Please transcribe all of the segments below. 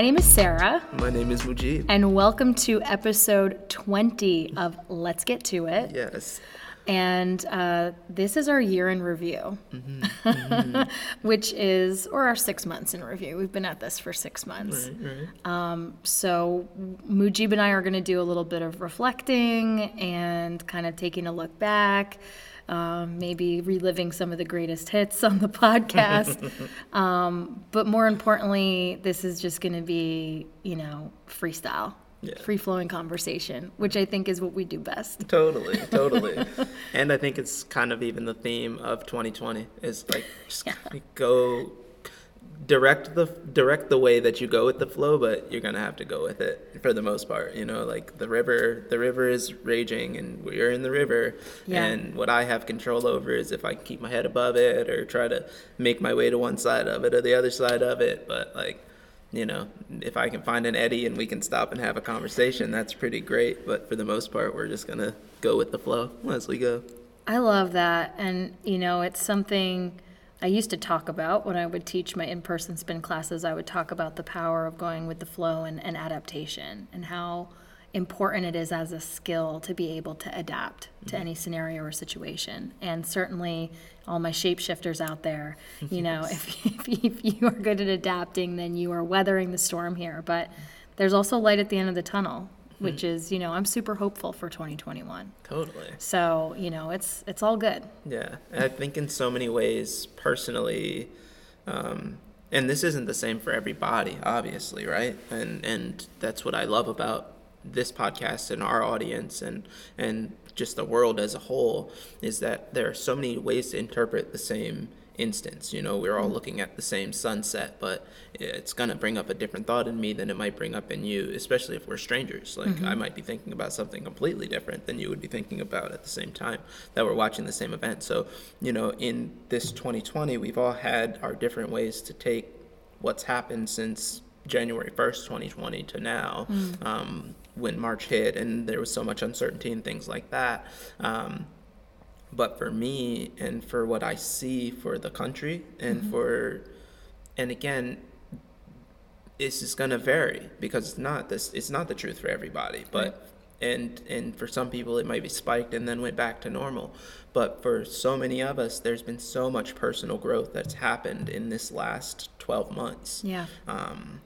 My name is Sarah, My name is Mujib. and welcome to episode 20 of Let's Get To It. Yes. And uh, this is our year in review, which is, or our six months in review. We've been at this for six months. right? Um, so Mujib and I are going to do a little bit of reflecting and kind of taking a look back, um, maybe reliving some of the greatest hits on the podcast. um, but more importantly, this is just going to be, you know, freestyle. Yeah. Free flowing conversation, which I think is what we do best. Totally, totally. and I think it's kind of even the theme of 2020 is like just go direct the direct the way that you go with the flow, but you're gonna have to go with it for the most part. You know, like the river, the river is raging, and we're in the river. Yeah. And what I have control over is if I can keep my head above it or try to make my way to one side of it or the other side of it. But like you know, if I can find an eddy and we can stop and have a conversation, that's pretty great. But for the most part, we're just gonna go with the flow as we go. I love that. And, you know, it's something I used to talk about when I would teach my in person spin classes. I would talk about the power of going with the flow and, and adaptation and how important it is as a skill to be able to adapt to mm-hmm. any scenario or situation. And certainly, all my shapeshifters out there, you know, if, if, if you are good at adapting, then you are weathering the storm here. But there's also light at the end of the tunnel, which is, you know, I'm super hopeful for 2021. Totally. So, you know, it's it's all good. Yeah, and I think in so many ways, personally, um, and this isn't the same for everybody, obviously, right? And and that's what I love about this podcast and our audience and and just the world as a whole is that there are so many ways to interpret the same instance. You know, we're all looking at the same sunset, but it's gonna bring up a different thought in me than it might bring up in you, especially if we're strangers. Like I might be thinking about something completely different than you would be thinking about at the same time that we're watching the same event. So, you know, in this 2020, we've all had our different ways to take what's happened since January 1st, 2020 to now, um, when March hit and there was so much uncertainty and things like that. Um, but for me and for what I see for the country and for, and again, this is gonna vary because it's not this, it's not the truth for everybody. But and and for some people it might be spiked and then went back to normal. But for so many of us, there's been so much personal growth that's happened in this last 12 months Yeah. um,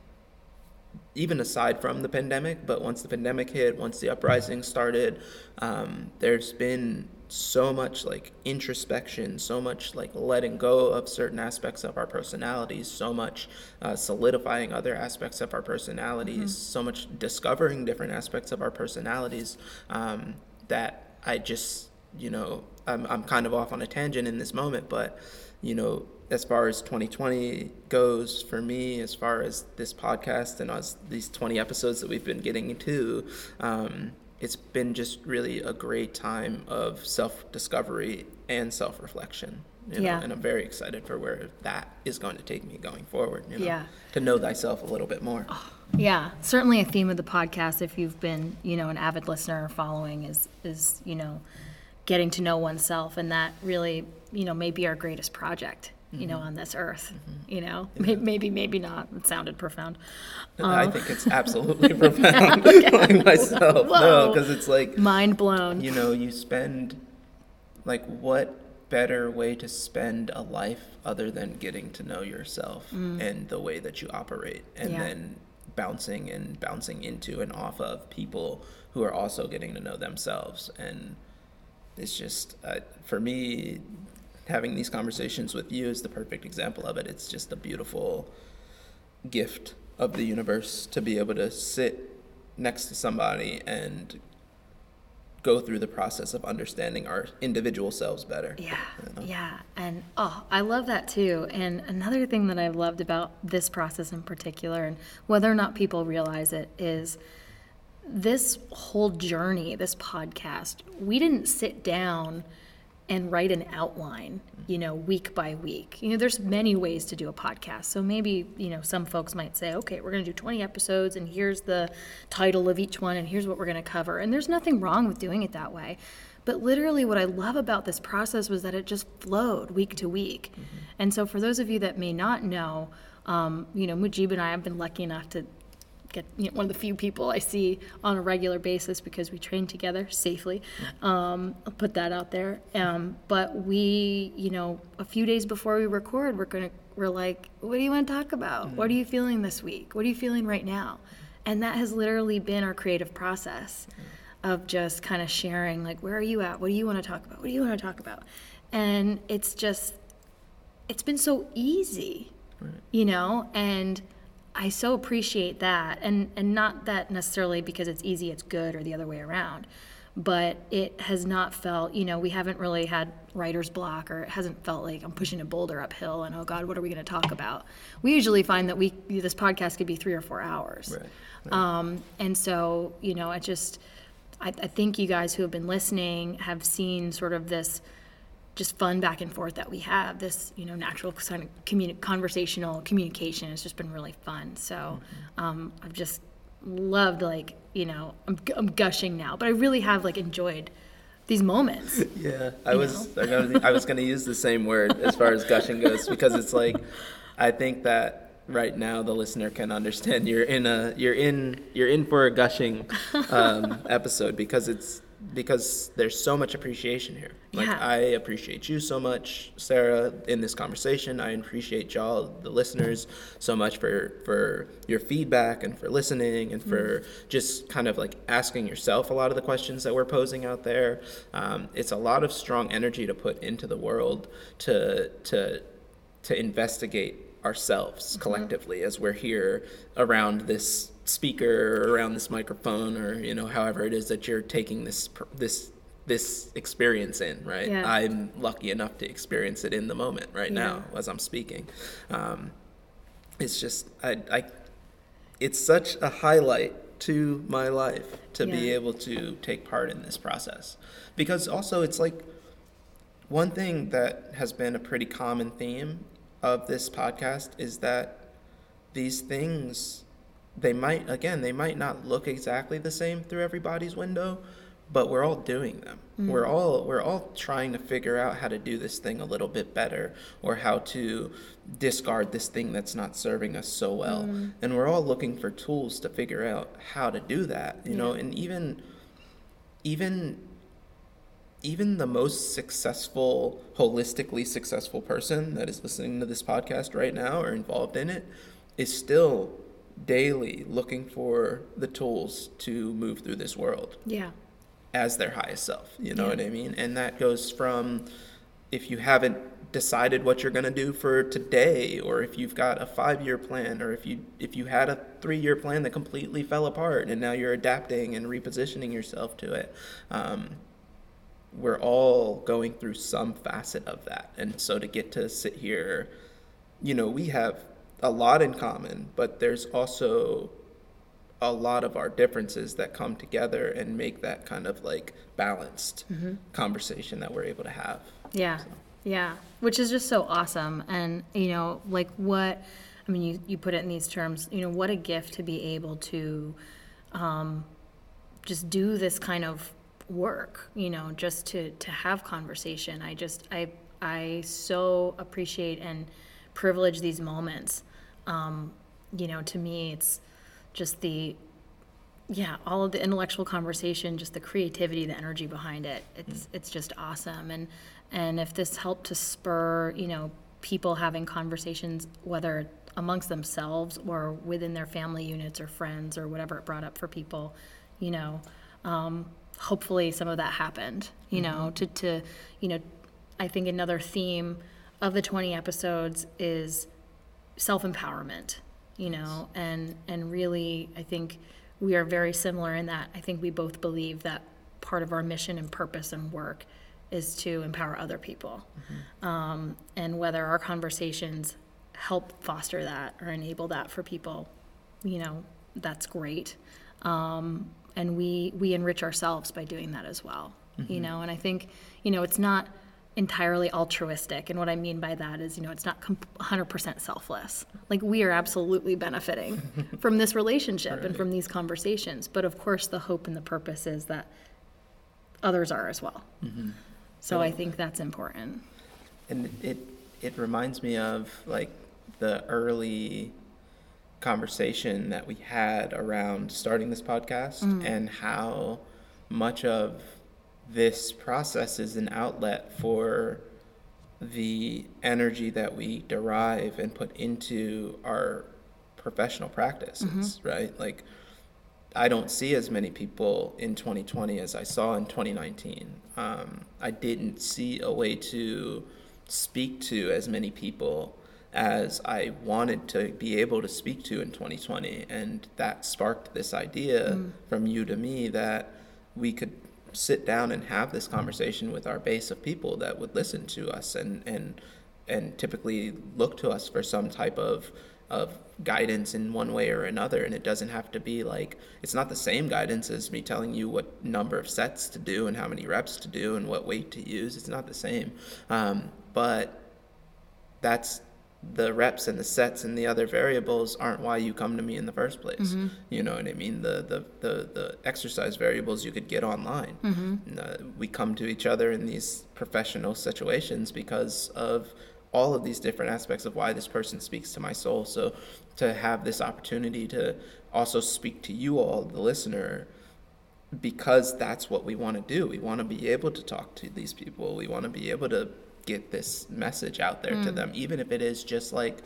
even aside from the pandemic, but once the pandemic hit, once the uprising started, um, there's been so much like introspection, so much like letting go of certain aspects of our personalities, so much uh, solidifying other aspects of our personalities, so much discovering different aspects of our personalities um, that I just, you know, I'm, I'm kind of off on a tangent in this moment, but you know, as far as 2020 goes for me, as far as this podcast and us these 20 episodes that we've been getting into, um, it's been just really a great time of self-discovery and self-reflection. You know, Yeah. and I'm very excited for where that is going to take me going forward. You know, Yeah. to know thyself a little bit more. Oh, yeah, certainly a theme of the podcast, if you've been, you know, an avid listener or following, is is you know, getting to know oneself, and that really, you know, may be our greatest project, you know, on this earth. You know, May- maybe, maybe not. It sounded profound. I think it's absolutely profound, like myself. No, because it's like Mind blown. you know you spend like what better way to spend a life other than getting to know yourself and the way that you operate and Mm. Yeah. then bouncing and bouncing into and off of people who are also getting to know themselves and it's just uh, for me having these conversations with you is the perfect example of it it's just a beautiful gift of the universe to be able to sit next to somebody and go through the process of understanding our individual selves better. Yeah, yeah. And oh, I love that too. And another thing that I've loved about this process in particular, and whether or not people realize it, is this whole journey, this podcast, we didn't sit down and write an outline, you know, week by week. You know, there's many ways to do a podcast. So maybe, you know, some folks might say, okay, we're going to do 20 episodes and here's the title of each one and here's what we're going to cover. And there's nothing wrong with doing it that way. But literally, what I love about this process was that it just flowed week to week. And so, for those of you that may not know, Um, you know, Mujib and I have been lucky enough to get you know, one of the few people I see on a regular basis because we train together safely. Um, I'll put that out there. Um, but we, you know, a few days before we record, we're gonna we're like, what do you want to talk about? What are you feeling this week? What are you feeling right now? And that has literally been our creative process of just kind of sharing, like, where are you at? What do you want to talk about? What do you want to talk about? And it's just, it's been so easy, you know, and I so appreciate that, and and not that necessarily because it's easy, it's good, or the other way around, but it has not felt, you know, we haven't really had writer's block, or it hasn't felt like I'm pushing a boulder uphill, and oh God, what are we going to talk about? We usually find that we this podcast could be three or four hours, Right, um, and so you know, it just, I, I think you guys who have been listening have seen sort of this just fun back and forth that we have. This you know natural kind of communi- conversational communication has just been really fun. So um, i've just loved like you know I'm, I'm gushing now but i really have like enjoyed these moments. Yeah, I was I was, I was going to use the same word as far as gushing goes because it's like I think that right now the listener can understand you're in a you're in you're in for a gushing um, episode because it's because there's so much appreciation here. Like Yeah. I appreciate you so much, Sarah, in this conversation. I appreciate y'all, the listeners, so much for for your feedback and for listening and for just kind of like asking yourself a lot of the questions that we're posing out there. Um, it's a lot of strong energy to put into the world to to to investigate ourselves collectively as we're here around this speaker around this microphone or you know however it is that you're taking this this this experience in right? Yeah. i'm lucky enough to experience it in the moment right now as i'm speaking. Um, it's just I, I it's such a highlight to my life to be able to take part in this process. Because also it's like one thing that has been a pretty common theme of this podcast is that these things they might again they might not look exactly the same through everybody's window but we're all doing them. Mm. We're all we're all trying to figure out how to do this thing a little bit better or how to discard this thing that's not serving us so well. Mm. And we're all looking for tools to figure out how to do that you know and even even even the most successful, holistically successful person that is listening to this podcast right now or involved in it is still daily looking for the tools to move through this world yeah as their highest self. You know Yeah. what I mean? And that goes from if you haven't decided what you're going to do for today or if you've got a 5-year plan or if you if you had a 3-year plan that completely fell apart and now you're adapting and repositioning yourself to it. Um, we're all going through some facet of that. And so to get to sit here, you know, we have a lot in common, but there's also a lot of our differences that come together and make that kind of like balanced conversation that we're able to have. Yeah, yeah, which is just so awesome. And, you know, like what, I mean, you, you put it in these terms, you know, what a gift to be able to um, just do this kind of work, you know, just to, to have conversation. I just, I, I so appreciate and privilege these moments. Um, you know, to me, it's just the, yeah, all of the intellectual conversation, just the creativity, the energy behind it. It's it's just awesome. And and if this helped to spur, you know, people having conversations, whether amongst themselves or within their family units or friends or whatever it brought up for people, you know, um, hopefully some of that happened. You know, to to you know, I think another theme of the 20 episodes is self-empowerment you know and and really i think we are very similar in that i think we both believe that part of our mission and purpose and work is to empower other people. Um, and whether our conversations help foster that or enable that for people you know that's great. Um, and we we enrich ourselves by doing that as well you know and i think you know it's not entirely altruistic. And what i mean by that is you know it's not com- 100% selfless. Like we are absolutely benefiting from this relationship and from these conversations. But of course the hope and the purpose is that others are as well. Mm-hmm. So i think that's important. And it it reminds me of like the early conversation that we had around starting this podcast mm. and how much of this process is an outlet for the energy that we derive and put into our professional practices, right? Like, I don't see as many people in 2020 as I saw in 2019. Um, I didn't see a way to speak to as many people as I wanted to be able to speak to in 2020. And that sparked this idea from you to me that we could sit down and have this conversation with our base of people that would listen to us and, and, and typically look to us for some type of of guidance in one way or another. And it doesn't have to be like it's not the same guidance as me telling you what number of sets to do and how many reps to do and what weight to use. It's not the same. Um, but that's the reps and the sets and the other variables aren't why you come to me in the first place you know what i mean the the the, the exercise variables you could get online And, uh, we come to each other in these professional situations because of all of these different aspects of why this person speaks to my soul. So to have this opportunity to also speak to you all, the listener, because that's what we want to do. We want to be able to talk to these people. We want to be able to get this message out there to them, even if it is just like,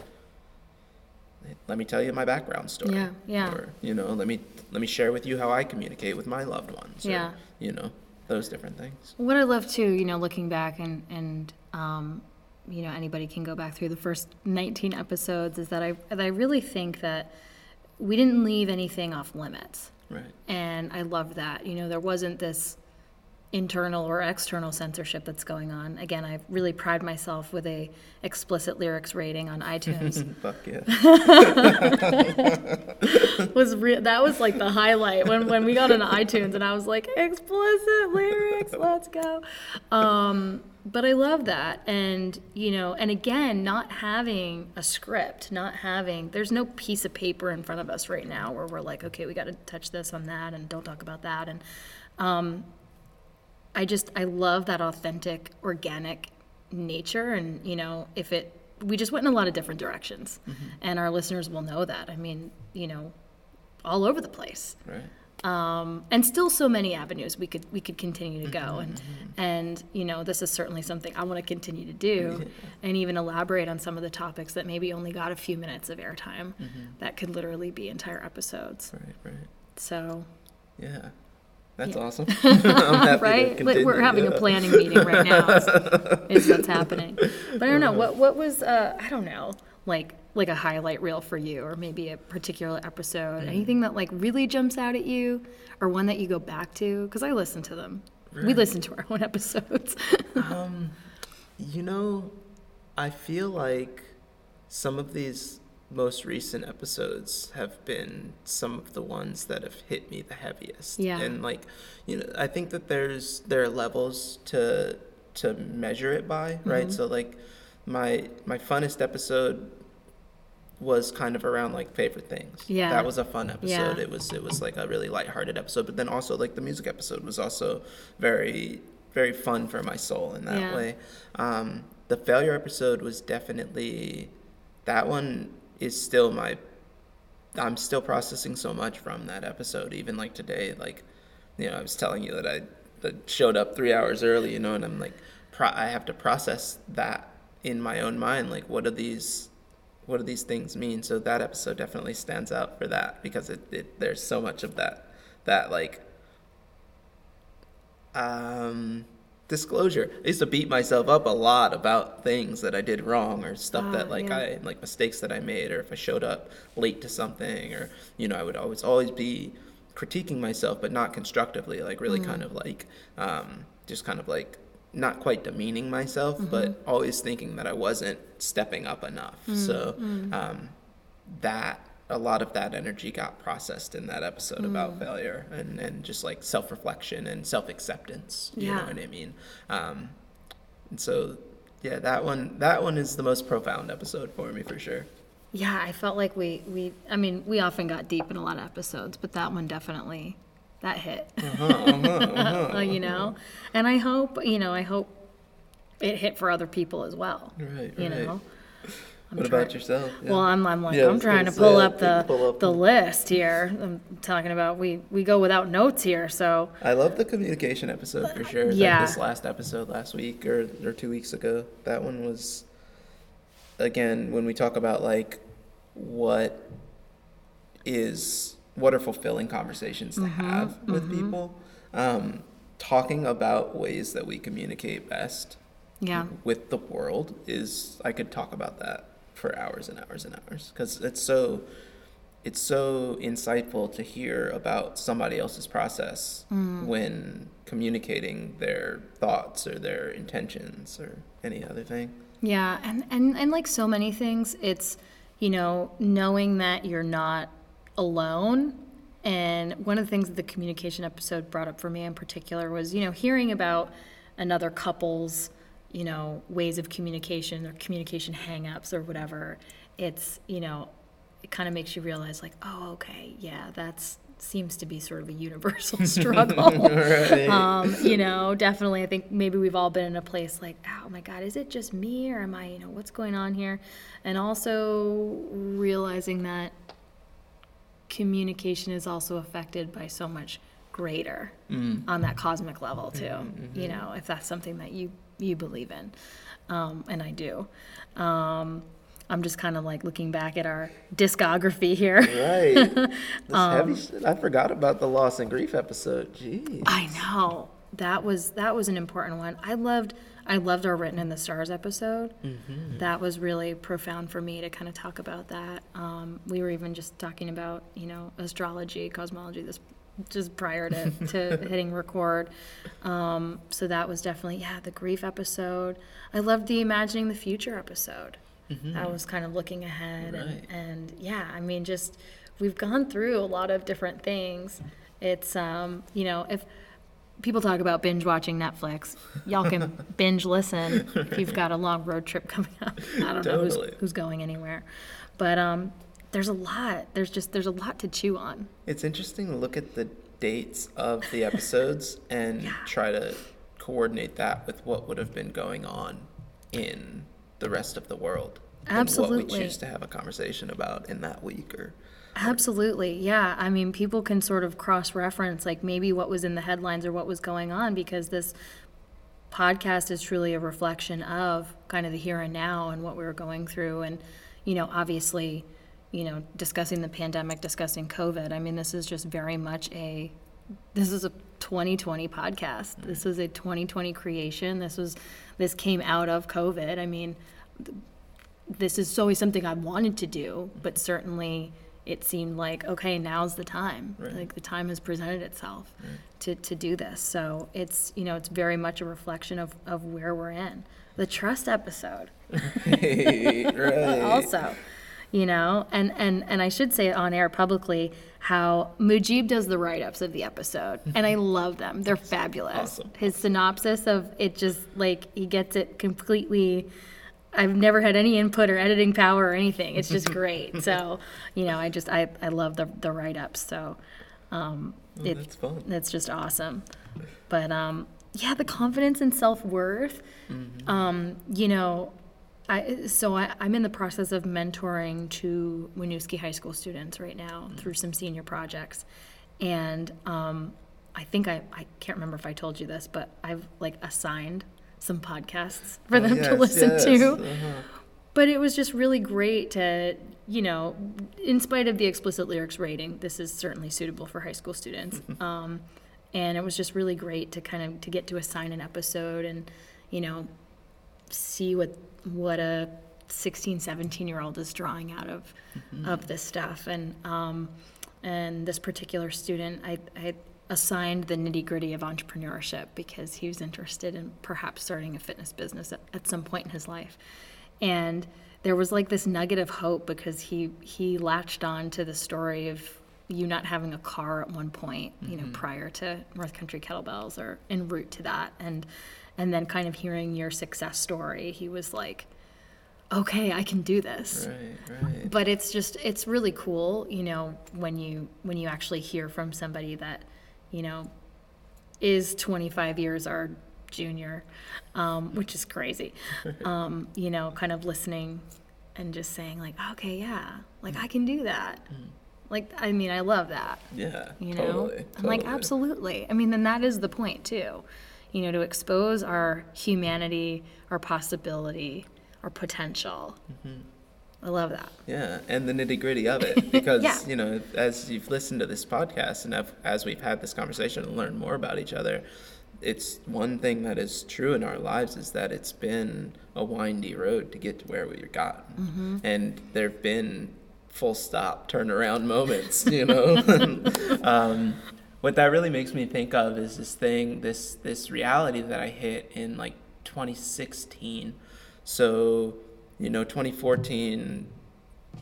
let me tell you my background story. Yeah, yeah. Or you know, let me let me share with you how I communicate with my loved ones. or, Yeah. you know, those different things. What I love too, you know, looking back and and um, you know anybody can go back through the first 19 episodes is that I that I really think that we didn't leave anything off limits, Right. and I love that. You know, there wasn't this internal or external censorship that's going on. Again, I really pride myself with a explicit lyrics rating on iTunes. Fuck yeah. was re- that was like the highlight when when we got into iTunes and I was like explicit lyrics, let's go. Um, but I love that, and you know, and again, not having a script, not having there's no piece of paper in front of us right now where we're like, okay, we got to touch this on that, and don't talk about that, and um, I just I love that authentic, organic nature, and you know, if it we just went in a lot of different directions, mm-hmm. and our listeners will know that. I mean, you know, all over the place, Right. um, and still so many avenues we could we could continue to go, mm-hmm, and mm-hmm. and you know, this is certainly something I want to continue to do, and even elaborate on some of the topics that maybe only got a few minutes of airtime, that could literally be entire episodes. Right. Right. So. Yeah. That's Yeah. awesome. Right? We're having a planning meeting right now. Is, is what's happening. But I don't know what what was uh, I don't know like like a highlight reel for you, or maybe a particular episode. Mm. Anything that like really jumps out at you, or one that you go back to? Because I listen to them. We listen to our own episodes. You know, I feel like some of these most recent episodes have been some of the ones that have hit me the heaviest. Yeah. And like, you know, I think that there's there are levels to to measure it by, right? Mm-hmm. So like my my funnest episode was kind of around like favorite things. Yeah. That was a fun episode. Yeah. It was it was like a really lighthearted episode, but then also like the music episode was also very very fun for my soul in that Yeah. way. Um, the failure episode was definitely that one is still my I'm still processing so much from that episode. Even like today, like you know, I was telling you that I that showed up three hours early, you know, and I'm like, pro- I have to process that in my own mind. Like, what are these, what do these things mean? So that episode definitely stands out for that because it, it there's so much of that, that like, um, disclosure. I used to beat myself up a lot about things that I did wrong or stuff Ah, that like yeah. I like mistakes that I made or if I showed up late to something or you know I would always always be critiquing myself but not constructively like really kind of like um, just kind of like not quite demeaning myself but always thinking that I wasn't stepping up enough so um, that a lot of that energy got processed in that episode about failure and, and just like self-reflection and self-acceptance you know what i mean um, and so yeah that one that one is the most profound episode for me for sure yeah, I felt like we we I mean we often got deep in a lot of episodes, but that one definitely that hit. Uh-huh, you know, and I hope you know I hope it hit for other people as well. Right, You right. know. I'm What trying- about yourself? Yeah. Well, I'm, I'm like, Yeah, I I'm was trying to gonna pull say, I up the, think pull up the list here. I'm talking about, we, we go without notes here, so, I love the communication episode for sure. Like Yeah. this last episode last week or, or two weeks ago. That one was, again, when we talk about like what is, what are fulfilling conversations to Mm-hmm, have with people, um, talking about ways that we communicate best yeah. with the world is, I could talk about that for hours and hours and hours because it's so it's so insightful to hear about somebody else's process mm. when communicating their thoughts or their intentions or any other thing. Yeah, and, and, and like so many things, it's, you know, knowing that you're not alone. And one of the things that the communication episode brought up for me in particular was, you know, hearing about another couple's, you know, ways of communication or communication hangups or whatever. It's, you know, it kind of makes you realize, like, oh, okay, yeah, that's seems to be sort of a universal struggle. Right. um, you know, definitely, I think maybe we've all been in a place like, oh my God, is it just me or am I, you know, what's going on here? And also realizing that communication is also affected by so much greater mm. on that cosmic level too. Mm-hmm. You mm-hmm. know, if that's something that you you believe in, um, and I do. Um, I'm just kind of like looking back at our discography here. right. This Um, heavy shit. I forgot about the loss and grief episode. Jeez. I know that was that was an important one. I loved I loved our written in the stars episode. That was really profound for me to kind of talk about that. Um, we were even just talking about you know astrology, cosmology this just prior to, to hitting record. Um, so that was definitely yeah the grief episode. I loved the imagining the future episode. I was kind of looking ahead and, Right. and yeah, I mean just we've gone through a lot of different things. It's um, you know, if people talk about binge watching Netflix, y'all can binge listen if you've got a long road trip coming up. I don't know who's, who's going anywhere. But um, there's a lot. There's just there's a lot to chew on. It's interesting to look at the dates of the episodes and try to coordinate that with what would have been going on in the rest of the world. And what Absolutely. we choose to have a conversation about in that week or Absolutely. Yeah. I mean, people can sort of cross reference like maybe what was in the headlines or what was going on because this podcast is truly a reflection of kind of the here and now and what we were going through. And, you know, obviously, you know, discussing the pandemic, discussing COVID. I mean, this is just very much a, this is a 2020 podcast. Mm-hmm. This is a 2020 creation. This was, this came out of COVID. I mean, this is always something I wanted to do, but certainly it seemed like, okay, now's the time. Right. Like the time has presented itself to, to do this. So it's, you know, it's very much a reflection of, of where we're in. The trust episode right. also, you know, and, and, and I should say on air publicly how Mujib does the write ups of the episode. And I love them. They're fabulous. Awesome. His synopsis of it just like he gets it completely. I've never had any input or editing power or anything. It's just great. So, you know, I just I, I love the the write ups. So um Oh, it, that's fun. that's just awesome. But um, yeah, the confidence and self worth. Um, you know, I so I, I'm in the process of mentoring two Winooski High School students right now through some senior projects, and um, I think I I can't remember if I told you this, but I've like assigned some podcasts for Oh, them to listen yes, to. uh-huh. but it was just really great to you know in spite of the explicit lyrics rating this is certainly suitable for high school students. Um, and it was just really great to kind of to get to assign an episode and you know see what what a 16 17 year old is drawing out of of this stuff. And um, and this particular student I, I assigned the nitty gritty of entrepreneurship because he was interested in perhaps starting a fitness business at, at some point in his life. And there was like this nugget of hope because he he latched on to the story of you not having a car at one point you know prior to north country kettlebells or en route to that. And and then kind of hearing your success story he was like okay i can do this Right, right. but it's just it's really cool you know when you when you actually hear from somebody that you know is 25 years our junior um, which is crazy um, you know kind of listening and just saying like, okay, yeah, like I can do that. Like, I mean, I love that. Yeah. You know, totally, I'm like, absolutely. I mean, then that is the point too. You know, to expose our humanity, our possibility, our potential. Mm-hmm. I love that. Yeah, and the nitty gritty of it, because Yeah. you know, as you've listened to this podcast and have, as we've had this conversation and learned more about each other, it's one thing that is true in our lives is that it's been a windy road to get to where we've gotten, Mm-hmm. and there've been full stop turnaround moments, you know. um, what that really makes me think of is this thing, this this reality that I hit in like 2016. So, you know, 2014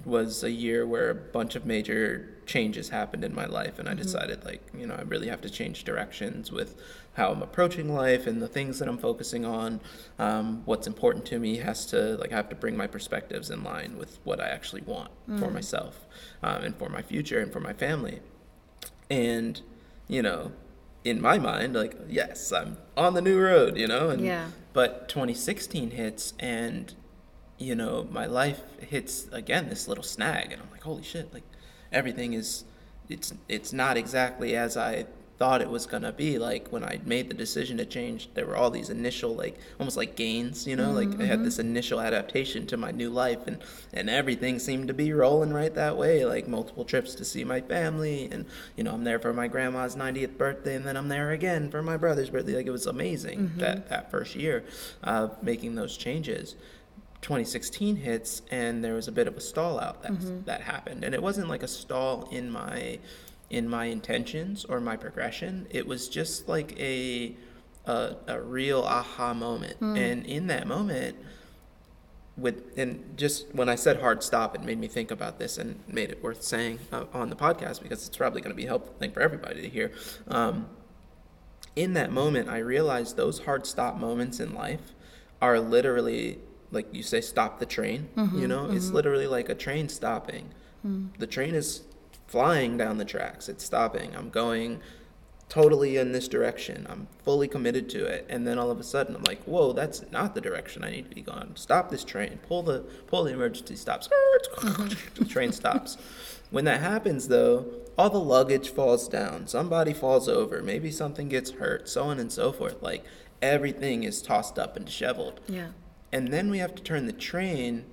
was a year where a bunch of major changes happened in my life and i decided like you know i really have to change directions with how i'm approaching life and the things that i'm focusing on. Um, what's important to me has to like i have to bring my perspectives in line with what i actually want for myself um, and for my future and for my family. And you know in my mind like yes i'm on the new road you know and Yeah. but 2016 hits and you know my life hits again this little snag and i'm like holy shit like everything is it's it's not exactly as i thought it was going to be like when i made the decision to change there were all these initial like almost like gains you know? Like i had this initial adaptation to my new life and and everything seemed to be rolling right that way like multiple trips to see my family and you know i'm there for my grandma's 90th birthday and then i'm there again for my brother's birthday. Like it was amazing that that first year uh, making those changes. 2016 hits and there was a bit of a stall out that that happened and it wasn't like a stall in my in my intentions or my progression it was just like a a, a real aha moment and in that moment with and just when I said hard stop, it made me think about this and made it worth saying uh, on the podcast because it's probably going to be helpful thing for everybody to hear. Um, in that moment, I realized those hard stop moments in life are literally like you say, stop the train. you know, it's literally like a train stopping. The train is flying down the tracks. It's stopping. I'm going totally in this direction. I'm fully committed to it. And then all of a sudden I'm like, whoa, that's not the direction I need to be going. Stop this train. Pull the pull the emergency stops. the train stops. When that happens though, all the luggage falls down. Somebody falls over. Maybe something gets hurt, so on and so forth. Like everything is tossed up and disheveled. Yeah. And then we have to turn the train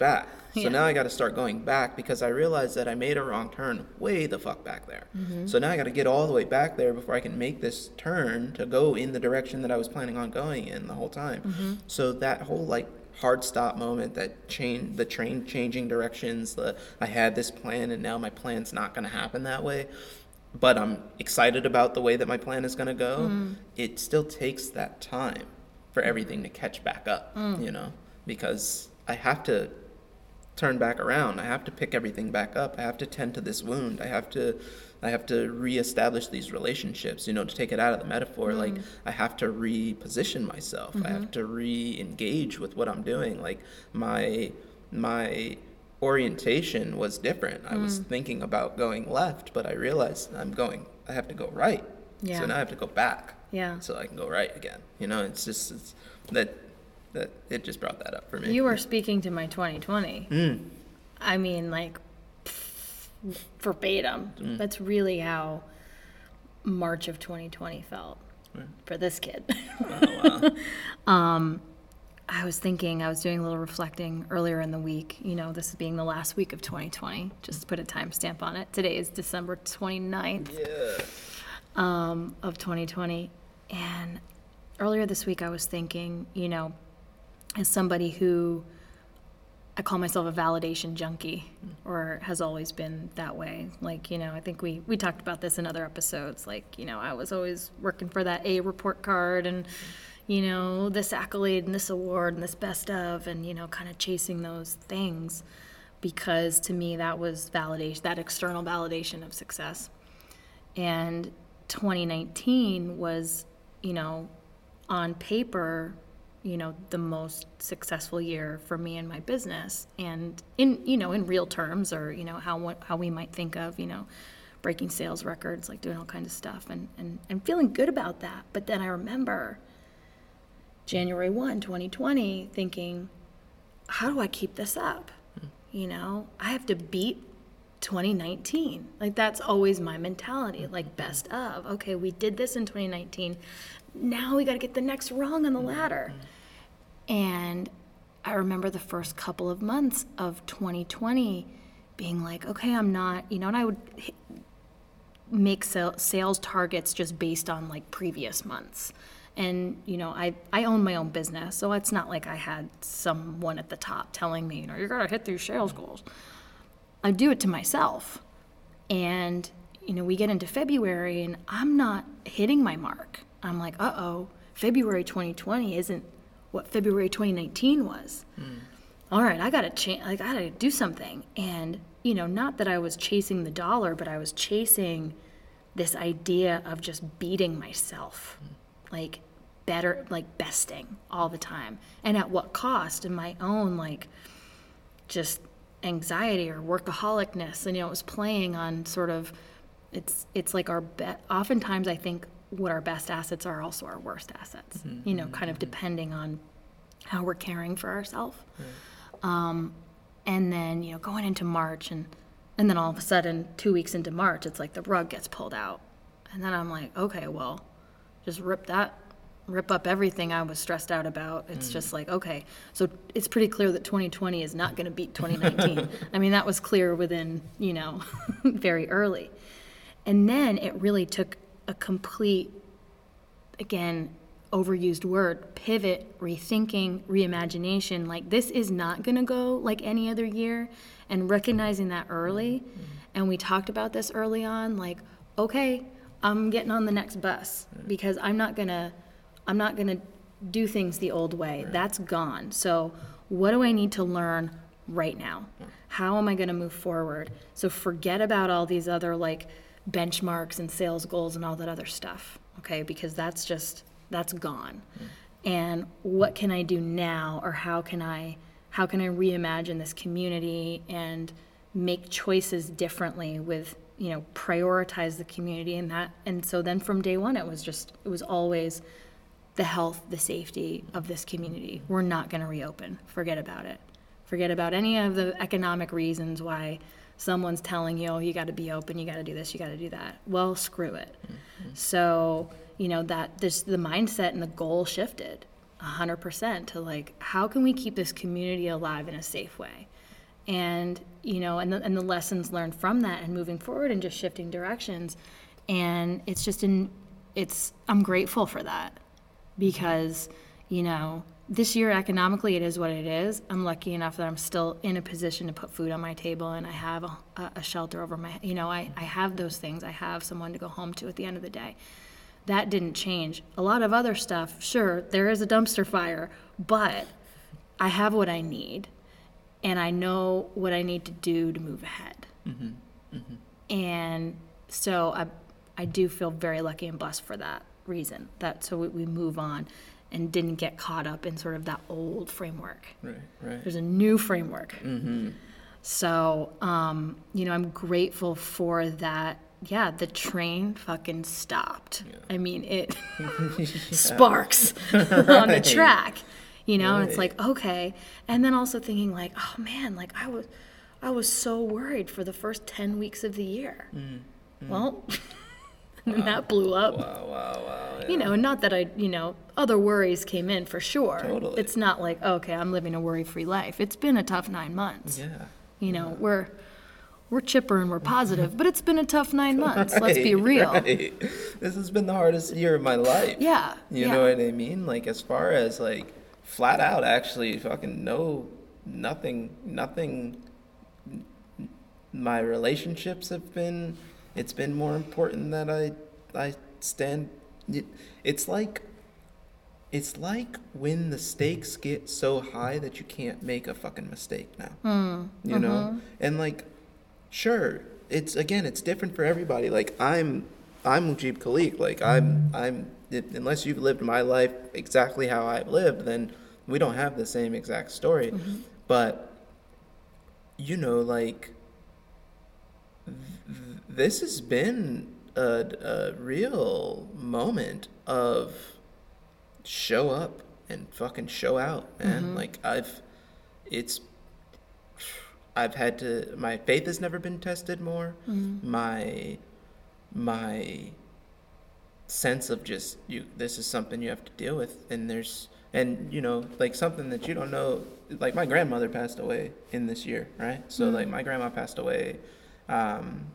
back. So Yeah. now I got to start going back because I realized that I made a wrong turn way the fuck back there. Mm-hmm. So now I got to get all the way back there before I can make this turn to go in the direction that I was planning on going in the whole time. Mm-hmm. So that whole like hard stop moment, that chain, the train changing directions, the I had this plan and now my plan's not going to happen that way. But I'm excited about the way that my plan is going to go. Mm-hmm. It still takes that time for everything to catch back up, mm. you know, because I have to turn back around. I have to pick everything back up. I have to tend to this wound. I have to I have to reestablish these relationships, you know, to take it out of the metaphor. Mm-hmm. Like I have to reposition myself. I have mm-hmm. to re-engage with what I'm doing. Like my my orientation was different. I was mm. thinking about going left, but I realized I'm going I have to go right. Yeah. So now I have to go back Yeah. so I can go right again. You know, it's just it's, that that it just brought that up for me. You are speaking to my 2020. Mm. I mean, like, verbatim. Mm. That's really how March of 2020 felt for this kid. Oh, wow. I was thinking, I was doing a little reflecting earlier in the week, you know, this is being the last week of 2020, just to put a timestamp on it. Today is December 29th. yeah. um, of 2020. And earlier this week, I was thinking, you know, as somebody who I call myself a validation junkie, or has always been that way. Like, you know, I think we we talked about this in other episodes. Like, you know, I was always working for that A report card and. You know, this accolade and this award and this best of, and, you know, kind of chasing those things because to me that was validation, that external validation of success. And 2019 was, you know, on paper, you know, the most successful year for me and my business. And in, you know, in real terms or, you know, how, how we might think of, you know, breaking sales records, like doing all kinds of stuff and, and, and feeling good about that. But then I remember January 1, 2020, thinking, how do I keep this up? Hmm. You know, I have to beat 2019. Like that's always my mentality, like hmm. best of. Okay, we did this in 2019. Now we got to get the next rung on the mm-hmm. ladder. And I remember the first couple of months of 2020 being like, okay, I'm not, you know, and I would hit, make sal- sales targets just based on like previous months. And, you know, I, I own my own business, so it's not like I had someone at the top telling me, you know, you're going to hit these sales mm-hmm. goals. I do it to myself. And, you know, we get into February and I'm not hitting my mark. I'm like, uh oh, February 2020 isn't what February 2019 was. All right, I gotta change. I gotta do something. And you know, not that I was chasing the dollar, but I was chasing this idea of just beating myself, like better, like besting all the time, and at what cost? And my own like just anxiety or workaholicness. And you know, it was playing on sort of. It's it's like our be- oftentimes I think what our best assets are also our worst assets. Mm-hmm. You know, mm-hmm. kind of mm-hmm. depending on how we're caring for ourselves. Um, and then you know going into March and and then all of a sudden two weeks into March it's like the rug gets pulled out. And then I'm like okay well just rip that rip up everything I was stressed out about. It's mm. just like okay. So it's pretty clear that 2020 is not going to beat 2019 I mean that was clear within you know very early. And then it really took a complete again, overused word, pivot, rethinking, reimagination. Like, this is not going to go like any other year. And recognizing that early, mm-hmm. and we talked about this early on, like, okay, I'm getting on the next bus because I'm not going to, I'm not going to do things the old way. That's gone. So, what do I need to learn right now? How am I going to move forward? So, forget about all these other like benchmarks and sales goals and all that other stuff, okay? Because that's just, that's gone. Hmm. And what can I do now, or how can I, how can I reimagine this community and make choices differently with, you know, prioritize the community and that. And so then from day one, it was just, it was always the health, the safety of this community. We're not going to reopen. Forget about it. Forget about any of the economic reasons why someone's telling you, oh, you got to be open, you got to do this, you got to do that. Well, screw it. Mm-hmm. So, you know, that this, the mindset and the goal shifted 100% to like, how can we keep this community alive in a safe way? And, you know, and the, and the lessons learned from that and moving forward and just shifting directions. And it's just in, it's, I'm grateful for that mm-hmm. because, you know, this year economically it is what it is. I'm lucky enough that I'm still in a position to put food on my table and I have a, a shelter over my, you know, I, I have those things. I have someone to go home to at the end of the day. That didn't change. A lot of other stuff, sure, there is a dumpster fire, but I have what I need and I know what I need to do to move ahead. Mm-hmm. Mm-hmm. And so I, I do feel very lucky and blessed for that reason. That so we, we move on and didn't get caught up in sort of that old framework. Right, right. There's a new framework. Mm-hmm. So, um, you know, I'm grateful for that. Yeah, the train fucking stopped. I mean, it sparks on the track, you know, and it's like, okay. And then also thinking like, oh man, like I was, I was so worried for the first 10 weeks of the year. Mm, mm. Well, and that blew up Wow, wow, wow. you know, not that I, you know, other worries came in for sure. Totally. It's not like, okay, I'm living a worry-free life. It's been a tough nine months. Yeah. You know, we're we're chipper and we're positive, but it's been a tough nine months. Let's be real. right. This has been the hardest year of my life. Yeah. You yeah. know what I mean? Like as far as like flat out actually fucking no nothing nothing my relationships have been it's been more important that I I stand it's like it's like when the stakes get so high that you can't make a fucking mistake now. Hmm, you know? Mm-hmm. And like sure, it's again, it's different for everybody. Like I'm I'm Mujib Khalik. Like I'm I'm unless you've lived my life exactly how I've lived, then we don't have the same exact story. Mm-hmm. But you know, like this has been a, a real moment of show up and fucking show out, man. Mm-hmm. Like I've it's I've had to my faith has never been tested more. Mm-hmm. My my sense of just you this is something you have to deal with. And there's and you know like something that you don't know like my grandmother passed away in this year right? So like mm-hmm. my grandma passed away um,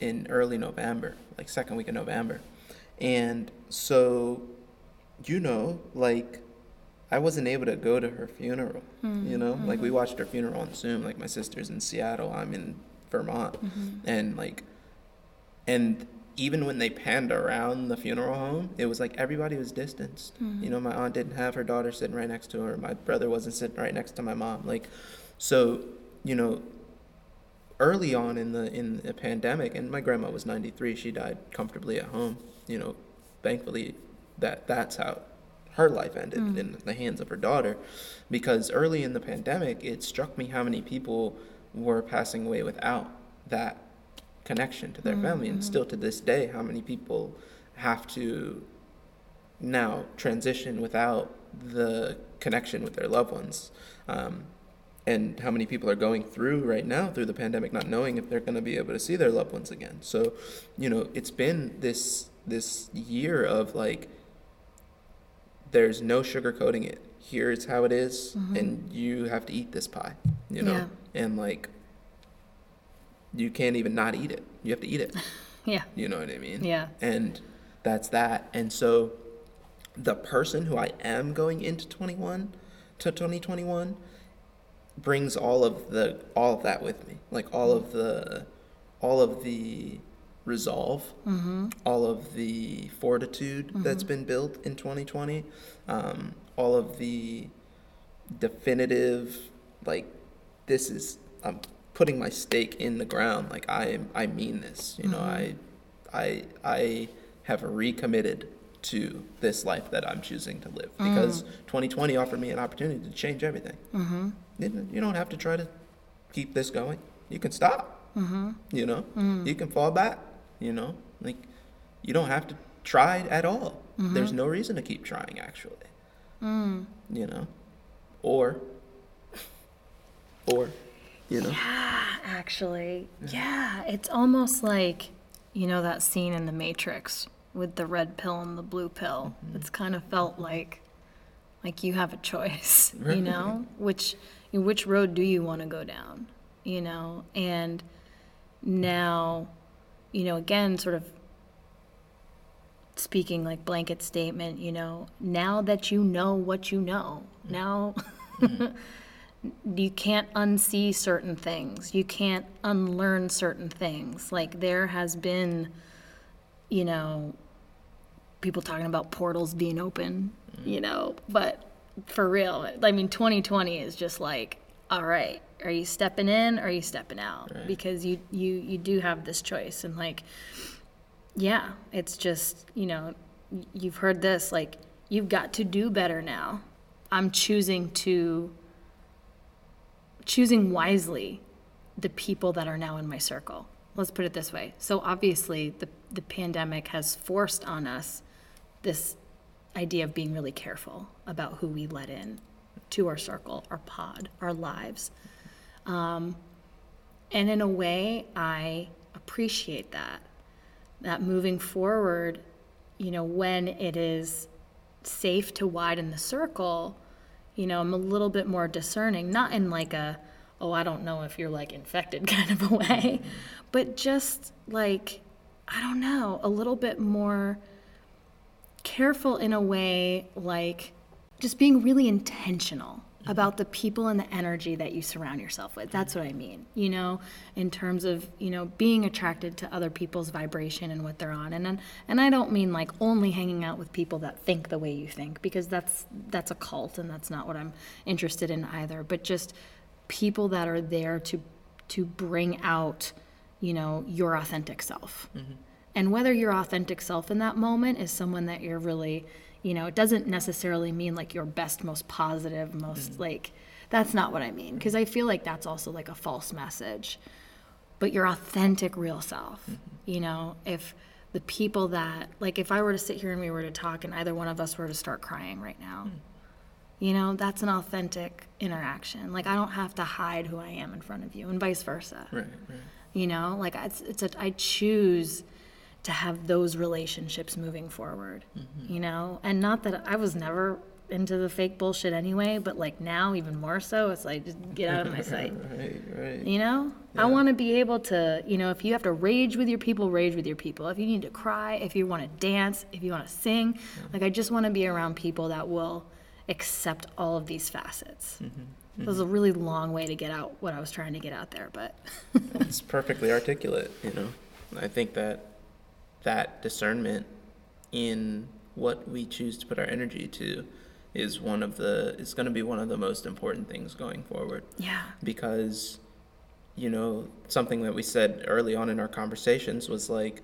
in early november like second week of november and so you know like i wasn't able to go to her funeral you know like we mm-hmm. watched her funeral on zoom like my sister's in seattle i'm in vermont mm-hmm. and like and even when they panned around the funeral home, it was like everybody was distanced. You know, mm-hmm. my aunt didn't have her daughter sitting right next to her. My brother wasn't sitting right next to my mom. Like, so, you know, early on in the in the pandemic, and my grandma was 93. She died comfortably at home. You know, thankfully, that that's how her life ended mm. in the hands of her daughter, because early in the pandemic, it struck me how many people were passing away without that connection to their mm, family and mm-hmm. still to this day how many people have to now transition without the connection with their loved ones um, and how many people are going through right now through the pandemic not knowing if they're going to be able to see their loved ones again so you know it's been this this year of like there's no sugarcoating it here's how it is, mm-hmm. and you have to eat this pie you know Yeah. and like you can't even not eat it you have to eat it Yeah. you know what I mean? Yeah. And that's that. And so the person who I am going into 21 to 2021 brings all of the all of that with me. Like all of the all of the resolve, all of the fortitude that's been built in 2020, um, all of the definitive like this is I'm putting my stake in the ground. Like I I mean this you know I I I have recommitted to this life that I'm choosing to live. Because 2020 offered me an opportunity to change everything. Mm-hmm. You don't have to try to keep this going. You can stop. Mm-hmm. you know? Mm-hmm. You can fall back you know? Like you don't have to try at all. Mm-hmm. There's no reason to keep trying actually. Mm. You know? Or or you know? Yeah, Actually, yeah, it's almost like, you know, that scene in The Matrix with the red pill and the blue pill. Mm-hmm. It's kind of felt like, like you have a choice, you know, which, which road do you want to go down, you know, and now, you know, again, sort of speaking like blanket statement, you know, now that you know what you know, now you can't unsee certain things. You can't unlearn certain things. Like there has been, you know, people talking about portals being open, you know, but for real, I mean, 2020 is just like, all right, are you stepping in or are you stepping out? Right. Because you, you, you do have this choice. And like, yeah, it's just, you know, you've heard this, like, you've got to do better now. I'm choosing to, choosing wisely the people that are now in my circle. Let's put it this way. So obviously, the, the pandemic has forced on us this idea of being really careful about who we let in to our circle, our pod, our lives. Um, and in a way, I appreciate that. That moving forward, you know, when it is safe to widen the circle, you know, I'm a little bit more discerning, not in like a, oh, I don't know if you're like infected kind of a way, but just like, I don't know, a little bit more careful in a way like just being really intentional about the people and the energy that you surround yourself with. That's what I mean, you know, in terms of, you know, being attracted to other people's vibration and what they're on. And and, I don't mean like only hanging out with people that think the way you think because that's that's a cult and that's not what I'm interested in either, but just people that are there to to bring out, you know, your authentic self. Mm-hmm. And whether your authentic self in that moment is someone that you're really, you know, it doesn't necessarily mean like your best, most positive, most mm. like, that's not what I mean. Because I feel like that's also like a false message. But your authentic, real self, mm-hmm. you know, if the people that, like, if I were to sit here and we were to talk and either one of us were to start crying right now, mm. You know, that's an authentic interaction. Like I don't have to hide who I am in front of you, and vice versa. Right, right. You know, like it's it's a I choose to have those relationships moving forward. Mm-hmm. You know, and not that I was never into the fake bullshit anyway, but like now even more so, it's like just get out of my sight. Right, right. You know, I want to be able to, you know, if you have to rage with your people, rage with your people. If you need to cry, if you want to dance, if you want to sing, like I just want to be around people that will accept all of these facets. Mm-hmm, mm-hmm. It was a really long way to get out what I was trying to get out there, but It's perfectly articulate, you know. I think that that discernment in what we choose to put our energy to is one of the is going to be one of the most important things going forward. Yeah, because you know something that we said early on in our conversations was like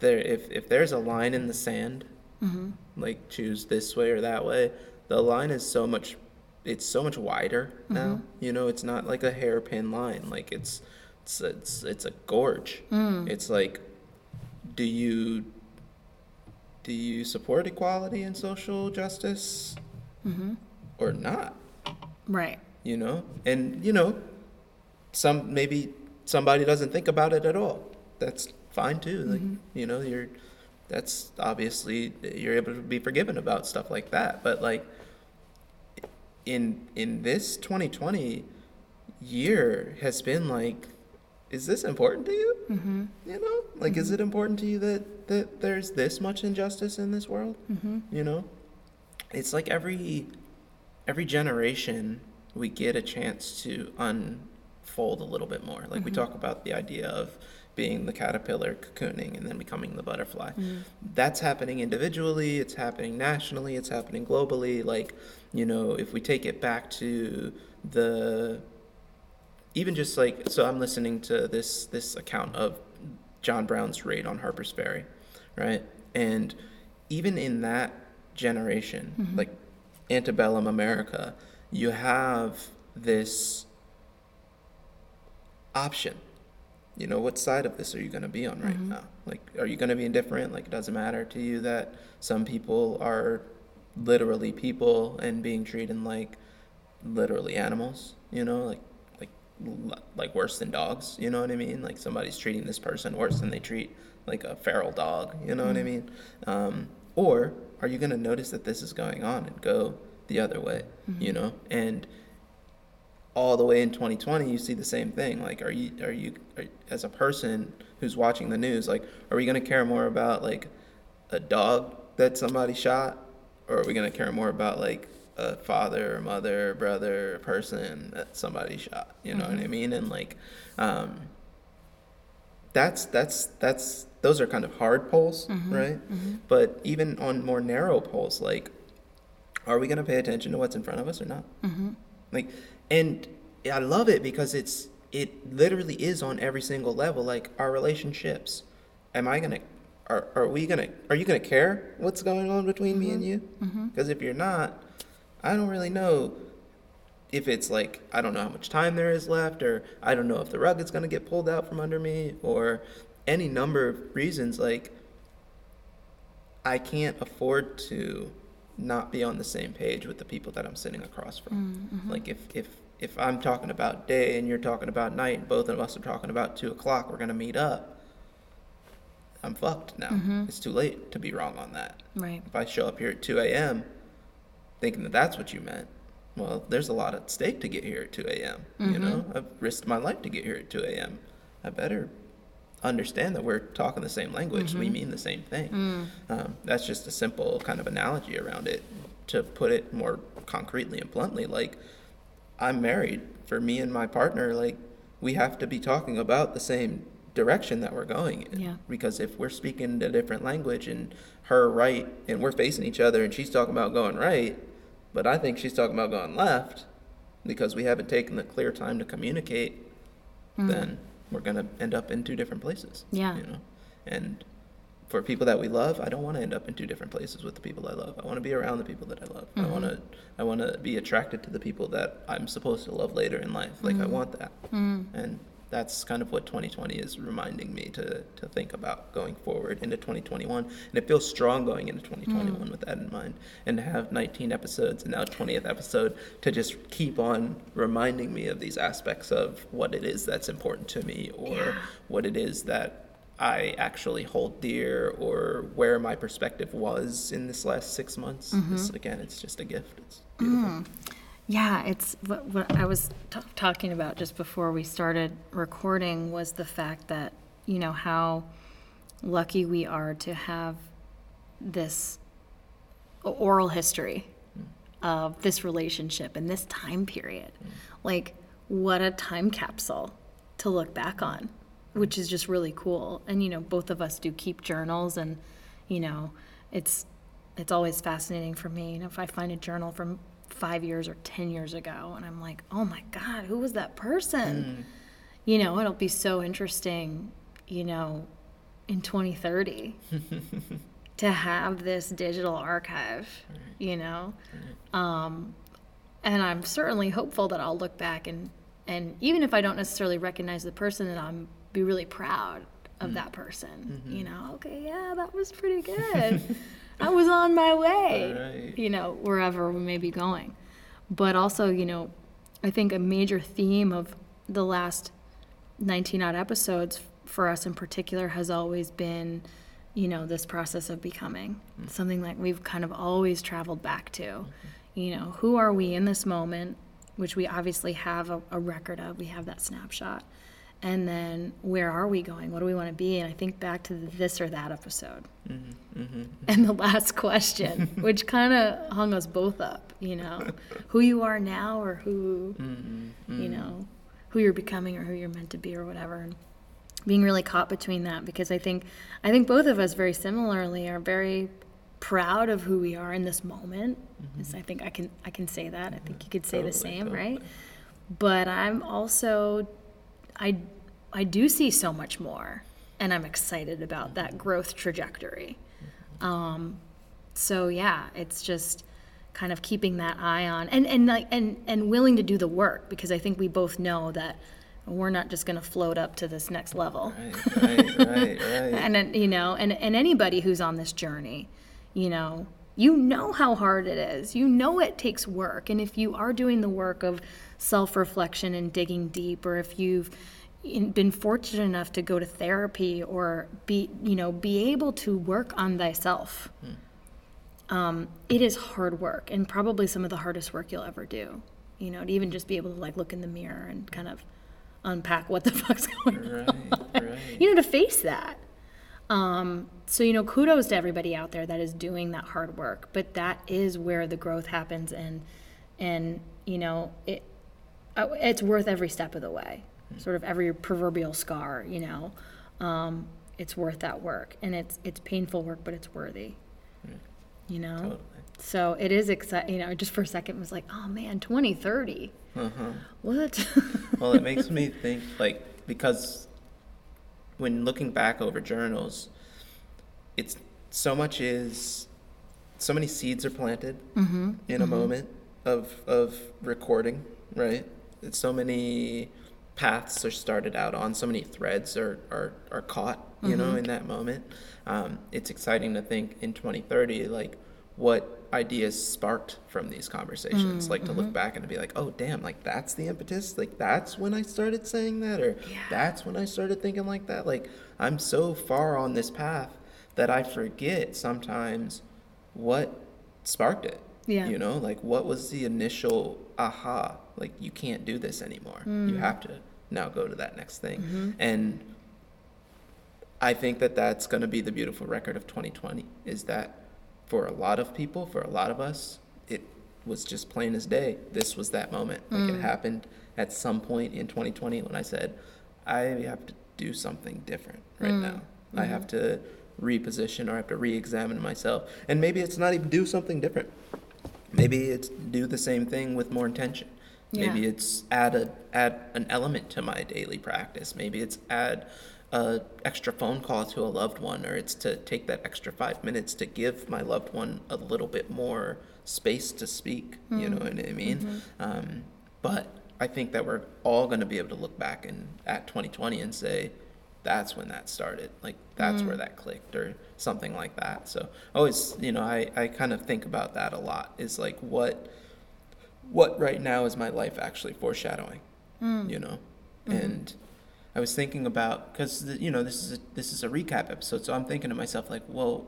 there if if there's a line in the sand mm-hmm. like choose this way or that way the line is so much it's so much wider now. Mm-hmm. You know it's not like a hairpin line like it's it's it's, it's a gorge. Mm. It's like do you do you support equality and social justice? Mm-hmm. Or not? Right. you know? And you know some maybe somebody doesn't think about it at all. That's fine too like mm-hmm. you know you're that's obviously you're able to be forgiven about stuff like that. But like in in this 2020 year has been like is this important to you? Mm-hmm. you know? Like is it important to you that that there's this much injustice in this world? Mm-hmm. you know? It's like every every generation we get a chance to unfold a little bit more. Like we talk about the idea of being the caterpillar cocooning and then becoming the butterfly. That's happening individually it's happening nationally it's happening globally. Like you know if we take it back to the even just like so i'm listening to this this account of john brown's raid on harper's ferry right? And even in that generation mm-hmm. like antebellum america you have this option. You know what side of this are you going to be on right mm-hmm. now? Like are you going to be indifferent? Like it doesn't matter to you that some people are literally people and being treated like literally animals you know? Like like worse than dogs you know what i mean? Like somebody's treating this person worse than they treat like a feral dog you know what i mean? Um, or are you going to notice that this is going on and go the other way you know? And all the way in 2020 you see the same thing. Like are you are you are, as a person who's watching the news like are we going to care more about like a dog that somebody shot? Or are we going to care more about like a father or mother or brother or person that somebody shot you know what i mm-hmm. mean? And like um that's that's that's those are kind of hard polls mm-hmm. right? Mm-hmm. But even on more narrow polls like are we going to pay attention to what's in front of us or not? Like and i love it because it's it literally is on every single level like our relationships. Am i going to are, are we going to are you going to care what's going on between me and you? Because if you're not i don't really know if it's like I don't know how much time there is left, or I don't know if the rug is gonna get pulled out from under me, or any number of reasons, like I can't afford to not be on the same page with the people that I'm sitting across from. Mm, mm-hmm. Like if if if I'm talking about day and you're talking about night, and both of us are talking about two o'clock, we're gonna meet up. I'm fucked now. Mm-hmm. It's too late to be wrong on that. Right. If I show up here at 2 a.m. thinking that that's what you meant, well, there's a lot at stake to get here at 2 a.m. You mm-hmm. know, I've risked my life to get here at 2 a.m. I better understand that we're talking the same language. We mm-hmm. mean the same thing. Mm. Um, that's just a simple kind of analogy around it. To put it more concretely and bluntly, like I'm married. For me and my partner, like we have to be talking about the same direction that we're going in. Yeah. Because if we're speaking a different language and her right and we're facing each other and she's talking about going right, but I think she's talking about going left because we haven't taken the clear time to communicate, hmm. then we're gonna end up in two different places. Yeah. You know? And for people that we love, I don't want to end up in two different places with the people I love. I want to be around the people that I love. I want to mm-hmm. I want to be attracted to the people that I'm supposed to love later in life. Like I mm-hmm. want that. Mm-hmm. And that's kind of what 2020 is reminding me to, to think about going forward into 2021. And it feels strong going into 2021 mm. with that in mind. And to have 19 episodes and now 20th episode to just keep on reminding me of these aspects of what it is that's important to me or Yeah. what it is that I actually hold dear or where my perspective was in this last six months. Mm-hmm. This, again, it's just a gift. It's mm. beautiful. Yeah, it's what, what I was t- talking about just before we started recording was the fact that, you know, how lucky we are to have this oral history hmm. of this relationship and this time period. Hmm. Like, what a time capsule to look back hmm. on, which is just really cool. And, you know, both of us do keep journals and, you know, it's it's always fascinating for me. You know, if I find a journal from five years or ten years ago and I'm like, oh my God, who was that person? Hmm. You know, it'll be so interesting, you know, in 2030 to have this digital archive, you know. Um, and I'm certainly hopeful that I'll look back and and even if I don't necessarily recognize the person, that I'm be really proud of hmm. that person. Mm-hmm. You know, okay, yeah, that was pretty good. I was on my way. Right. You know, wherever we may be going. But also, you know, I think a major theme of the last 19 odd episodes for us in particular has always been you know this process of becoming mm-hmm. something like we've kind of always traveled back to mm-hmm. you know who are we in this moment which we obviously have a, a record of we have that snapshot and then where are we going? What do we want to be? And i think back to the this or that episode. Mm-hmm, mm-hmm. And the last question which kind of hung us both up you know? Who you are now or who mm-hmm, you know who you're becoming or who you're meant to be or whatever. And being really caught between that because i think i think both of us very similarly are very proud of who we are in this moment. Yes, i think i can i can say that. I think you could say the same totally. right? But i'm also i i do see so much more and i'm excited about that growth trajectory um, so yeah, it's just kind of keeping that eye on and and like and and willing to do the work because I think we both know that we're not just going to float up to this next level. Right, right, right, right. And you know, and and anybody who's on this journey, you know, you know how hard it is. You know it takes work. And if you are doing the work of self-reflection and digging deep or if you've been fortunate enough to go to therapy or be, you know, be able to work on thyself. Um, it is hard work and probably some of the hardest work you'll ever do. You know, to even just be able to like look in the mirror and kind of unpack what the fuck's going on Right, right. you know, to face that. Um, so, you know, kudos to everybody out there that is doing that hard work, but that is where the growth happens and, and, you know, it, it's worth every step of the way, sort of every proverbial scar, you know, um, it's worth that work and it's, it's painful work, but it's worthy, you know? Totally. So it is exciting, you know, just for a second was like, oh man, 2030. Uh-huh. What? Well, it makes me think like because when looking back over journals, it's so much is so many seeds are planted in a moment of of recording, right? So many paths are started out on, so many threads are are, are caught, you know, mm-hmm. in that moment. Um, it's exciting to think in 2030, like what ideas sparked from these conversations, mm, like to look mm-hmm. back and to be like, oh damn, like that's the impetus, like that's when I started saying that, or that's when I started thinking like that. Like I'm so far on this path that I forget sometimes what sparked it. Yeah. You know, like what was the initial aha? Like you can't do this anymore. You hmm. have to now go to that next thing. Mm-hmm. And I think that that's going to be the beautiful record of 2020 is that for a lot of people, for a lot of us, it was just plain as day. This was that moment. Like it hmm. happened at some point in 2020 when I said, I have to do something different right hmm. now. I mm-hmm. have to reposition or I have to re-examine myself. And maybe it's not even do something different. Maybe it's do the same thing with more intention. Maybe it's add a add an element to my daily practice. Maybe it's add a extra phone call to a loved one, or it's to take that extra five minutes to give my loved one a little bit more space to speak. You know what I mean? Um, but I think that we're all going to be able to look back and at 2020 and say, that's when that started. Like that's mm. where that clicked or something like that. So always, you know, I, I kind of think about that a lot. Is like what what right now is my life actually foreshadowing? Mm. You know, mm-hmm. and I was thinking about because you know this is a, this is a recap episode, so I'm thinking to myself like, well,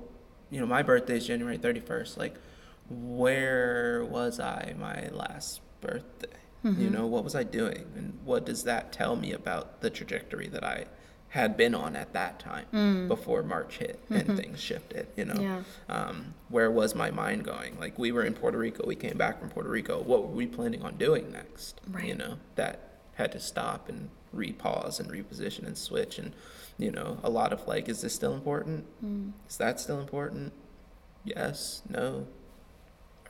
you know, my birthday is January 31st. Like, where was I my last birthday? You mm-hmm. know, what was I doing, and what does that tell me about the trajectory that I had been on at that time mm. before March hit and mm-hmm. things shifted? You know, Yeah. um, where was my mind going? Like, we were in Puerto Rico, we came back from Puerto Rico. What were we planning on doing next? Right. You know, that had to stop and repause and reposition and switch and you know a lot of like is this still important mm. is that still important yes no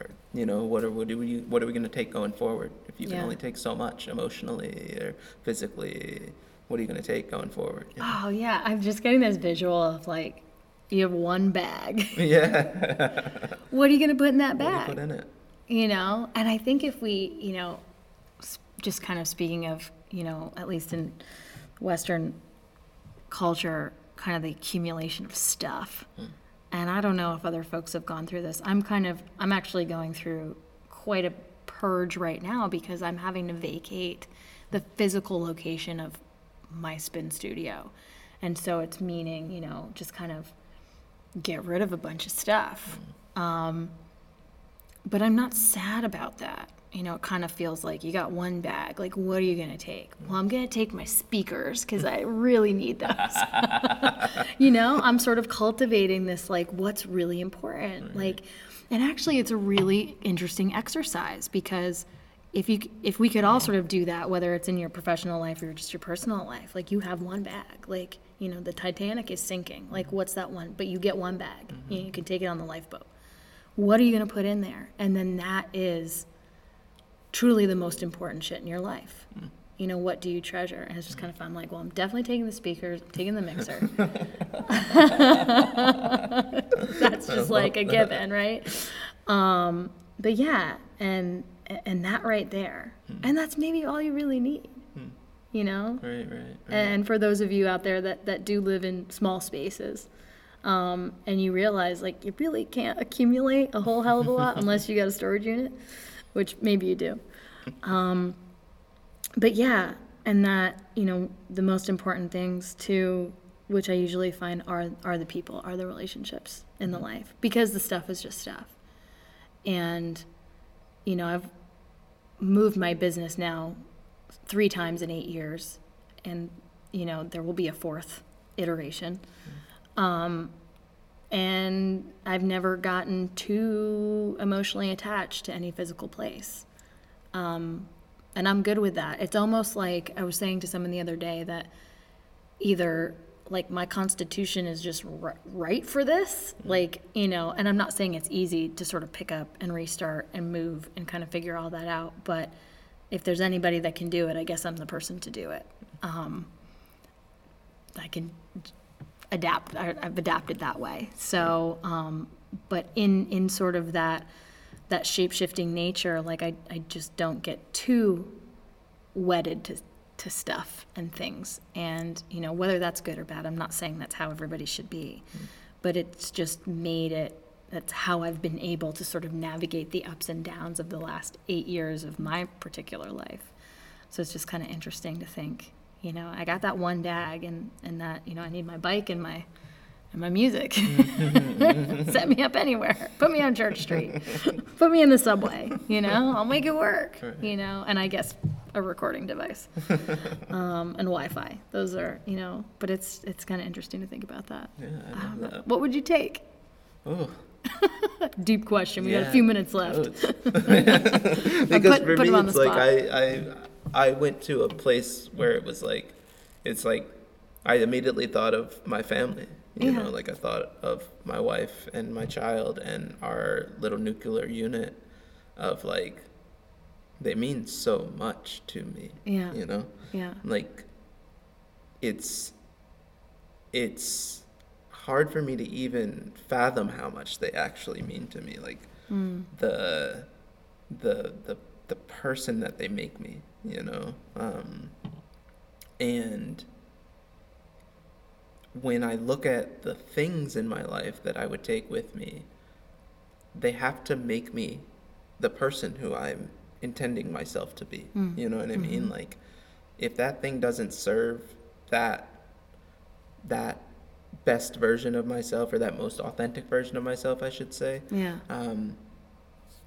or you know what are what are we what are we going to take going forward if you can only take so much emotionally or physically what are you going to take going forward you know? Oh yeah, I'm just getting this visual of like you have one bag. yeah what are you gonna put in that what do you bag? put in it you know and i think if we you know just kind of speaking of you know at least in western culture kind of the accumulation of stuff hmm. and i don't know if other folks have gone through this i'm kind of i'm actually going through quite a purge right now because i'm having to vacate the physical location of my spin studio and so it's meaning you know just kind of get rid of a bunch of stuff um, but I'm not sad about that. You know, it kind of feels like you got one bag. Like, what are you going to take? Well, I'm going to take my speakers because I really need those. you know, I'm sort of cultivating this, like, what's really important. Like, and actually, it's a really interesting exercise because if you if we could all sort of do that, whether it's in your professional life or just your personal life, like you have one bag. Like, you know, the Titanic is sinking. Like, what's that one? But you get one bag. You, know, you can take it on the lifeboat what are you going to put in there and then that is truly the most important shit in your life you know what do you treasure and it's just kind of fun like well i'm definitely taking the speakers i'm taking the mixer that's just like a given right um, but yeah and and that right there. And that's maybe all you really need you know? Right right, right. and for those of you out there that, that do live in small spaces, um, and you realize like you really can't accumulate a whole hell of a lot unless you got a storage unit, which maybe you do. Um, but yeah, and that you know the most important things too, which I usually find are are the people, are the relationships in the life because the stuff is just stuff, and you know I've moved my business now three times in eight years, and you know there will be a fourth iteration. Um, and I've never gotten too emotionally attached to any physical place. Um, and I'm good with that. It's almost like I was saying to someone the other day that either like my constitution is just ri- right for this, like, you know, and I'm not saying it's easy to sort of pick up and restart and move and kind of figure all that out, but if there's anybody that can do it, I guess I'm the person to do it. Um, I can adapt. I, I've adapted that way. So, um, but in in sort of that that shape shifting nature, like I I just don't get too wedded to to stuff and things. And you know whether that's good or bad, I'm not saying that's how everybody should be, mm-hmm. but it's just made it. That's how I've been able to sort of navigate the ups and downs of the last eight years of my particular life. So it's just kind of interesting to think, you know, I got that one bag and, and that, you know, I need my bike and my and my music. Set me up anywhere. Put me on Church Street. Put me in the subway, you know, I'll make it work. You know, and I guess a recording device. Um, and Wi Fi. Those are, you know, but it's it's kinda interesting to think about that. yeah i love that What would you take? oh Deep question. We got a few minutes left. Because put- for put me, him on the it's like. I, I, I went to a place where it was like, it's like, I immediately thought of my family. You Yeah. know, like I thought of my wife and my child and our little nuclear unit of like, they mean so much to me. Yeah. You know, Yeah. like, it's, it's hard for me to even fathom how much they actually mean to me. Like, Mm. the the the the person that they make me, you know? Um, and when I look at the things in my life that I would take with me, they have to make me the person who I'm intending myself to be. Mm. You know what I mean? Mm-hmm. Like if that thing doesn't serve that that best version of myself or that most authentic version of myself, I should say, Yeah. um,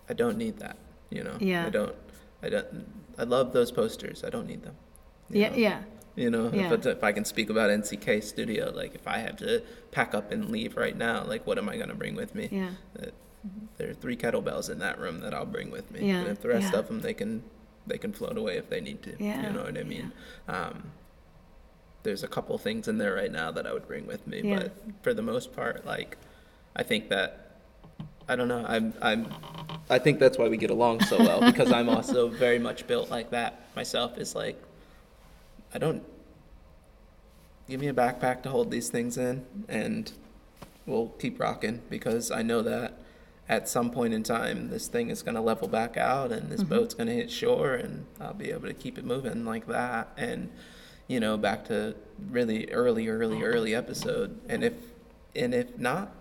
I don't need that. You know? Yeah. I don't. I don't. I love those posters. I don't need them. Yeah. know? Yeah. You know, Yeah. if, if I can speak about NCK Studio, like if I had to pack up and leave right now, like what am I gonna bring with me? Yeah. Uh, there are three kettlebells in that room that I'll bring with me. Yeah, And if the rest yeah. of them, they can they can float away if they need to. Yeah, You know what I mean? Um, there's a couple things in there right now that I would bring with me, Yeah. but for the most part, like I think that I don't know. I'm I'm I think that's why we get along so well because I'm also very much built like that myself. Is like I don't give me a backpack to hold these things in, and we'll keep rocking because I know that at some point in time this thing is gonna level back out and this mm-hmm. boat's gonna hit shore and I'll be able to keep it moving like that. And you know back to really early early oh. early episode. And if and if not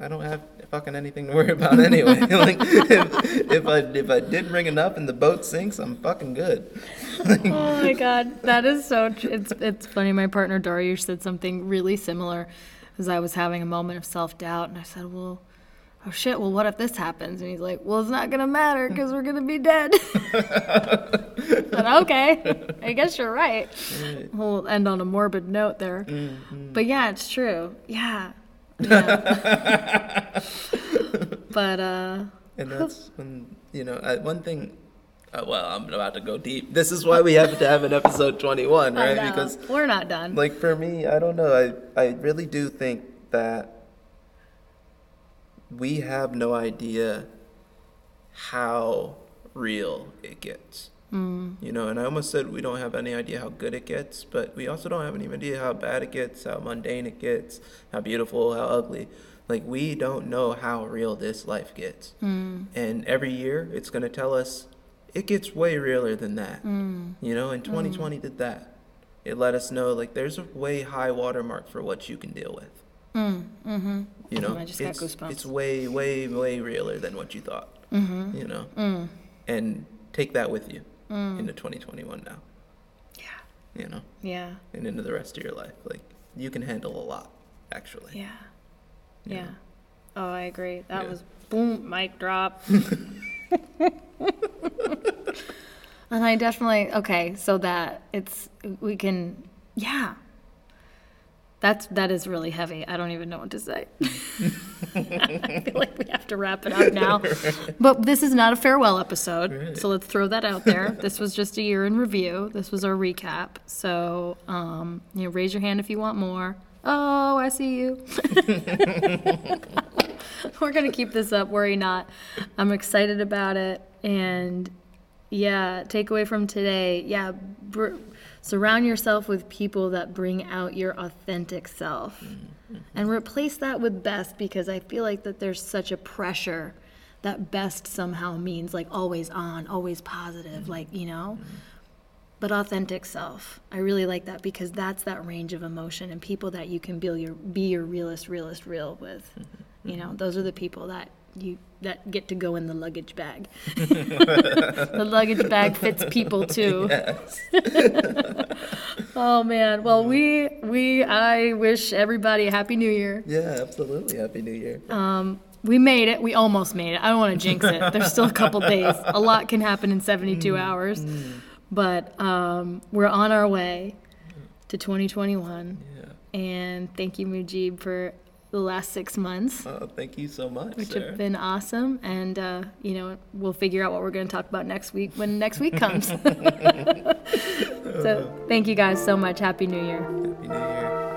I don't have fucking anything to worry about anyway. like if, if I if I did bring enough and the boat sinks, I'm fucking good. oh my god, that is so. Tr- it's it's funny. My partner Dariush said something really similar, as I was having a moment of self doubt, and I said, "Well, oh shit. Well, what if this happens?" And he's like, "Well, it's not gonna matter because we're gonna be dead." but okay, I guess you're right. We'll end on a morbid note there, mm-hmm. but yeah, it's true. Yeah, yeah. but uh, And that's when you know uh, one thing. Uh, well, I'm about to go deep. This is why we have to have an episode 21, right? Because we're not done. like for me, I don't know. I I really do think that we have no idea how real it gets. Mm. You know, and I almost said we don't have any idea how good it gets, but we also don't have any idea how bad it gets, how mundane it gets, how beautiful, how ugly. Like we don't know how real this life gets. Mm. And every year it's going to tell us it gets way realer than that. Mm. You know, and 2020 did that. It let us know like there's a way high watermark for what you can deal with. Mm, mm-hmm. You know, I just got it's, goosebumps. it's way, way, way realer than what you thought. Mm-hmm. You know, Mm. and take that with you Mm. into 2021 now. Yeah. You know, Yeah. and into the rest of your life. Like you can handle a lot, actually. Yeah. you Yeah. know? Oh, I agree. That Yeah. was boom, mic drop. and I definitely okay, so that it's we can yeah. That's that is really heavy. I don't even know what to say. I feel like we have to wrap it up now. But this is not a farewell episode, Right. so let's throw that out there. This was just a year in review. This was our recap. So, um, you know, raise your hand if you want more. Oh, I see you. We're gonna keep this up. Worry not. I'm excited about it, and yeah, takeaway from today. Yeah, br- surround yourself with people that bring out your authentic self, mm-hmm, mm-hmm. and replace that with best because I feel like that there's such a pressure that best somehow means like always on, always positive, mm-hmm. like you know. But authentic self, I really like that because that's that range of emotion and people that you can be your be your realest, realest, real with. You know, those are the people that you that get to go in the luggage bag. the luggage bag fits people too. Yes. Oh man. Well, we we I wish everybody a happy new year. Yeah, absolutely. Happy New Year. Um, we made it. We almost made it. I don't want to jinx it. There's still a couple days. A lot can happen in 72 hours. But um, we're on our way to 2021. yeah. And thank you, Mujib, for the last six months, Oh, thank you so much, which Sarah. have been awesome. And, uh, you know, we'll figure out what we're going to talk about next week when next week comes. so thank you guys so much. Happy New Year. Happy New Year.